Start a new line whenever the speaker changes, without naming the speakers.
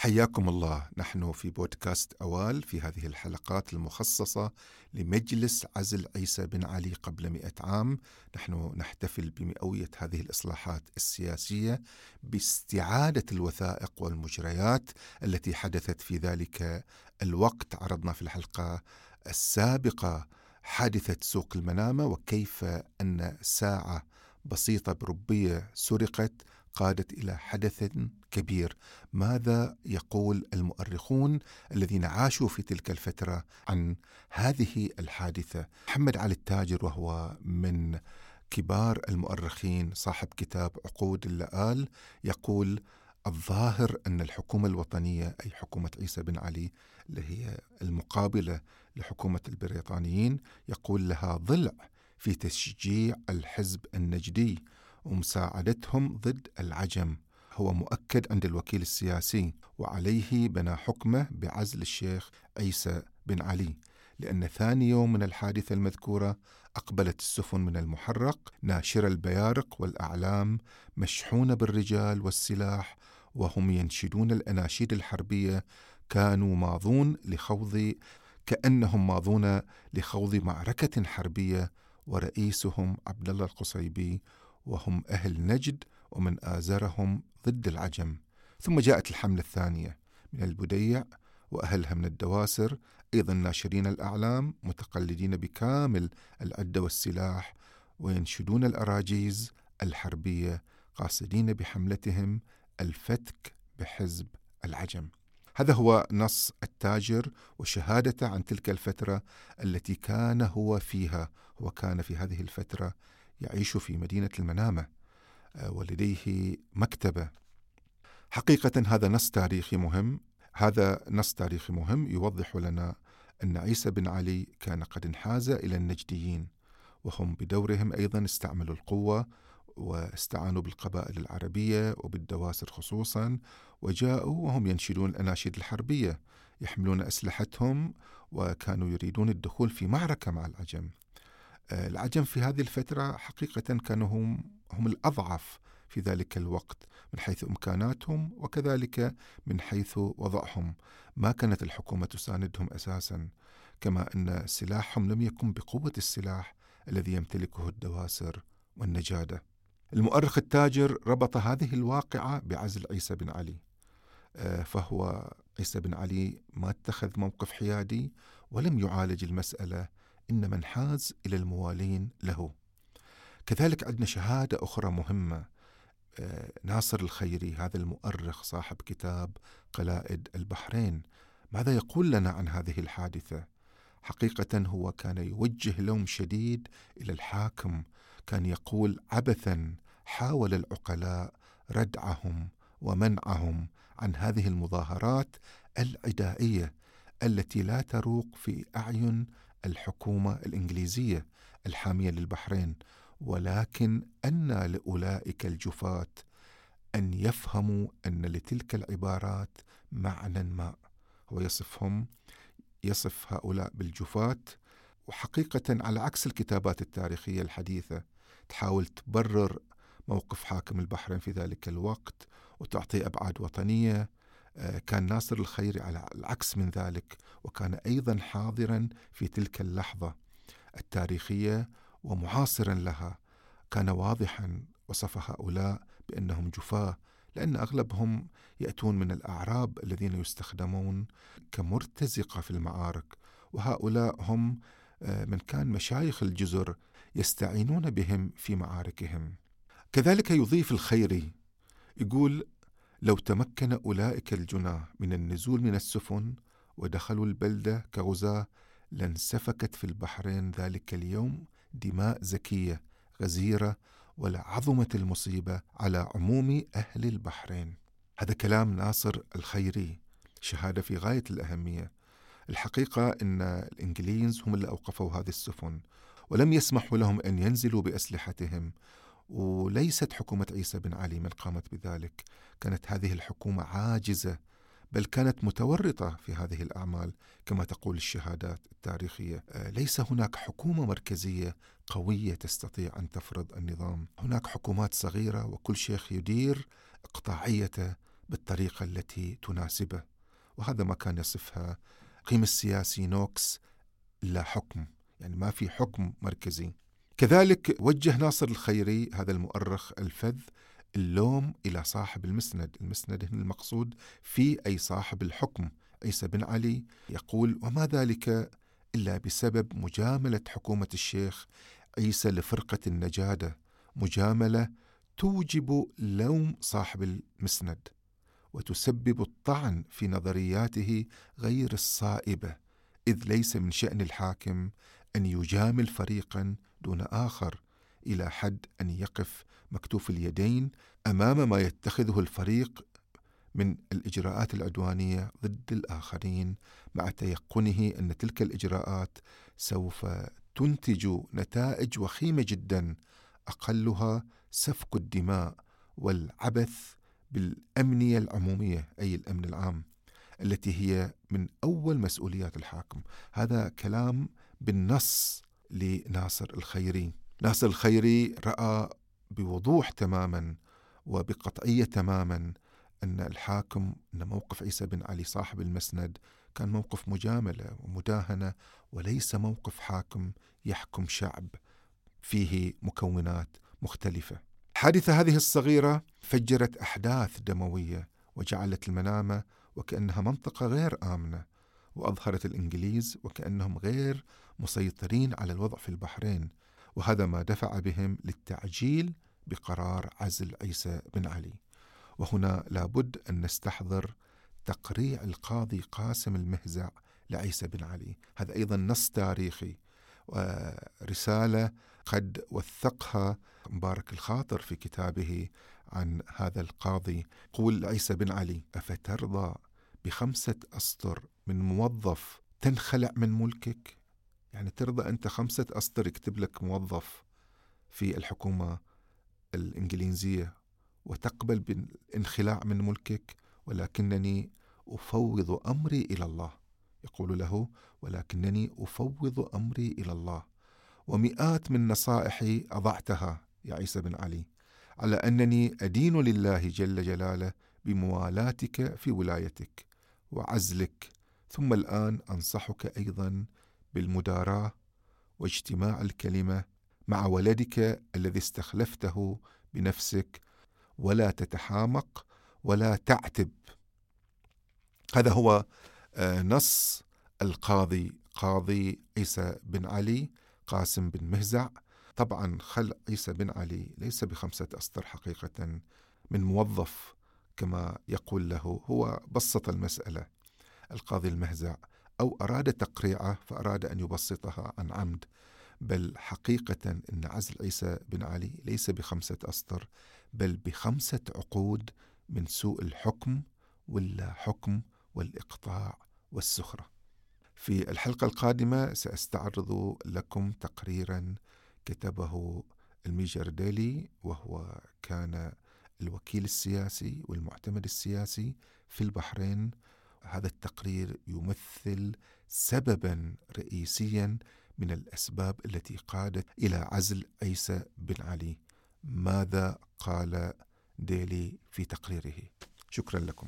حياكم الله. نحن في بودكاست أوال في هذه الحلقات المخصصة لمجلس عزل عيسى بن علي قبل مئة عام. نحن نحتفل بمئوية هذه الإصلاحات السياسية باستعادة الوثائق والمجريات التي حدثت في ذلك الوقت. عرضنا في الحلقة السابقة حادثة سوق المنامة وكيف أن ساعة بسيطة بربية سرقت قادت إلى حدث كبير. ماذا يقول المؤرخون الذين عاشوا في تلك الفترة عن هذه الحادثة؟ محمد علي التاجر وهو من كبار المؤرخين صاحب كتاب عقود اللآل يقول الظاهر أن الحكومة الوطنية أي حكومة عيسى بن علي اللي هي المقابلة لحكومة البريطانيين يقول لها ضلع في تشجيع الحزب النجدي ومساعدتهم ضد العجم. هو مؤكد عند الوكيل السياسي وعليه بنى حكمه بعزل الشيخ عيسى بن علي لأن ثاني يوم من الحادثة المذكورة أقبلت السفن من المحرق ناشرة البيارق والأعلام مشحونة بالرجال والسلاح وهم ينشدون الأناشيد الحربية كانوا ماضون لخوض كأنهم ماضون لخوض معركة حربية ورئيسهم عبد الله القصيبي وهم أهل نجد ومن آزرهم ضد العجم. ثم جاءت الحملة الثانية من البديع وأهلها من الدواسر أيضا ناشرين الأعلام متقلدين بكامل العدة والسلاح وينشدون الأراجيز الحربية قاصدين بحملتهم الفتك بحزب العجم. هذا هو نص التاجر وشهادته عن تلك الفترة التي كان هو فيها هو كان في هذه الفترة يعيش في مدينة المنامة آه، ولديه مكتبة. حقيقة هذا نص تاريخي مهم. هذا نص تاريخي مهم يوضح لنا أن عيسى بن علي كان قد انحاز إلى النجديين وهم بدورهم أيضا استعملوا القوة واستعانوا بالقبائل العربية وبالدواسر خصوصا وجاءوا وهم ينشدون الأناشيد الحربية يحملون أسلحتهم وكانوا يريدون الدخول في معركة مع العجم. العجم في هذه الفترة حقيقة كانوا هم, هم الأضعف في ذلك الوقت من حيث إمكاناتهم وكذلك من حيث وضعهم. ما كانت الحكومة تساندهم أساسا كما أن سلاحهم لم يكن بقوة السلاح الذي يمتلكه الدواسر والنجادة. المؤرخ التاجر ربط هذه الواقعة بعزل عيسى بن علي. آه، فهو عيسى بن علي ما اتخذ موقف حيادي ولم يعالج المسألة إنما انحاز إلى الموالين له. كذلك عندنا شهادة أخرى مهمة. آه، ناصر الخيري هذا المؤرخ صاحب كتاب قلائد البحرين. ماذا يقول لنا عن هذه الحادثة؟ حقيقة هو كان يوجه لوم شديد إلى الحاكم. كان يقول عبثا حاول العقلاء ردعهم ومنعهم عن هذه المظاهرات العدائية التي لا تروق في أعين الحكومة الإنجليزية الحامية للبحرين ولكن أن لأولئك الجفاة أن يفهموا أن لتلك العبارات معنى ما. هو يصفهم يصف هؤلاء بالجفاة وحقيقة على عكس الكتابات التاريخية الحديثة تحاول تبرر موقف حاكم البحرين في ذلك الوقت وتعطي أبعاد وطنية كان ناصر الخيري على العكس من ذلك وكان أيضا حاضرا في تلك اللحظة التاريخية ومعاصرا لها. كان واضحا وصف هؤلاء بأنهم جفاة لأن أغلبهم يأتون من الأعراب الذين يستخدمون كمرتزقة في المعارك وهؤلاء هم آه، من كان مشايخ الجزر يستعينون بهم في معاركهم. كذلك يضيف الخيري يقول لو تمكن أولئك الجناه من النزول من السفن ودخلوا البلدة كغزاة لانسفكت في البحرين ذلك اليوم دماء زكية غزيرة ولعظمت المصيبة على عموم أهل البحرين. هذا كلام ناصر الخيري شهادة في غاية الأهمية. الحقيقة أن الإنجليز هم اللي أوقفوا هذه السفن ولم يسمحوا لهم أن ينزلوا بأسلحتهم. وليست حكومة عيسى بن علي من قامت بذلك. كانت هذه الحكومة عاجزة بل كانت متورطة في هذه الأعمال. كما تقول الشهادات التاريخية آه، ليس هناك حكومة مركزية قوية تستطيع أن تفرض النظام. هناك حكومات صغيرة وكل شيخ يدير إقطاعيته بالطريقة التي تناسبه. وهذا ما كان يصفها قيم السياسي نوكس لا حكم. يعني ما في حكم مركزي. كذلك وجه ناصر الخيري هذا المؤرخ الفذ اللوم إلى صاحب المسند. المسند هنا المقصود في أي صاحب الحكم عيسى بن علي. يقول وما ذلك إلا بسبب مجاملة حكومة الشيخ عيسى لفرقة النجادة. مجاملة توجب لوم صاحب المسند وتسبب الطعن في نظرياته غير الصائبة إذ ليس من شأن الحاكم أن يجامل فريقا دون آخر إلى حد أن يقف مكتوف اليدين أمام ما يتخذه الفريق من الإجراءات العدوانية ضد الآخرين مع تيقنه أن تلك الإجراءات سوف تنتج نتائج وخيمة جدا أقلها سفك الدماء والعبث بالأمنية العمومية أي الأمن العام التي هي من أول مسؤوليات الحاكم. هذا كلام بالنص لناصر الخيري. ناصر الخيري رأى بوضوح تماما وبقطعية تماما أن الحاكم أن موقف عيسى بن علي صاحب المسند كان موقف مجاملة ومداهنة وليس موقف حاكم يحكم شعب. فيه مكونات مختلفة. الحادثة هذه الصغيرة فجرت أحداث دموية وجعلت المنامة وكأنها منطقة غير آمنة. وأظهرت الإنجليز وكأنهم غير مسيطرين على الوضع في البحرين وهذا ما دفع بهم للتعجيل بقرار عزل عيسى بن علي. وهنا لابد أن نستحضر تقريع القاضي قاسم المهزع لعيسى بن علي. هذا أيضا نص تاريخي ورسالة قد وثقها مبارك الخاطر في كتابه عن هذا القاضي. قول عيسى بن علي أفترضى بخمسة أسطر من موظف تنخلع من ملكك؟ يعني ترضى أنت خمسة أسطر يكتب لك موظف في الحكومة الإنجليزية وتقبل بالانخلاع من ملكك؟ ولكنني أفوض أمري إلى الله يقول له ولكنني أفوض أمري إلى الله. ومئات من نصائحي أضعتها يا عيسى بن علي على أنني أدين لله جل جلاله بموالاتك في ولايتك. وعزلك. ثم الآن أنصحك أيضا بالمداراة واجتماع الكلمة مع ولدك الذي استخلفته بنفسك. ولا تتحامق ولا تعتب. هذا هو آه، نص القاضي قاضي عيسى بن علي قاسم بن مهزع. طبعا خلع عيسى بن علي ليس بخمسة أسطر حقيقة من موظف كما يقول له هو بسط المسألة. القاضي المهزع أو أراد تقريعه فأراد أن يبسطها عن عمد. بل حقيقة أن عزل عيسى بن علي ليس بخمسة أسطر بل بخمسة عقود من سوء الحكم واللا حكم والإقطاع والسخرة. في الحلقة القادمة سأستعرض لكم تقريرا كتبه الميجر ديلي وهو كان الوكيل السياسي والمعتمد السياسي في البحرين. هذا التقرير يمثل سببا رئيسيا من الأسباب التي قادت إلى عزل عيسى بن علي. ماذا قال ديلي في تقريره؟ شكرا لكم.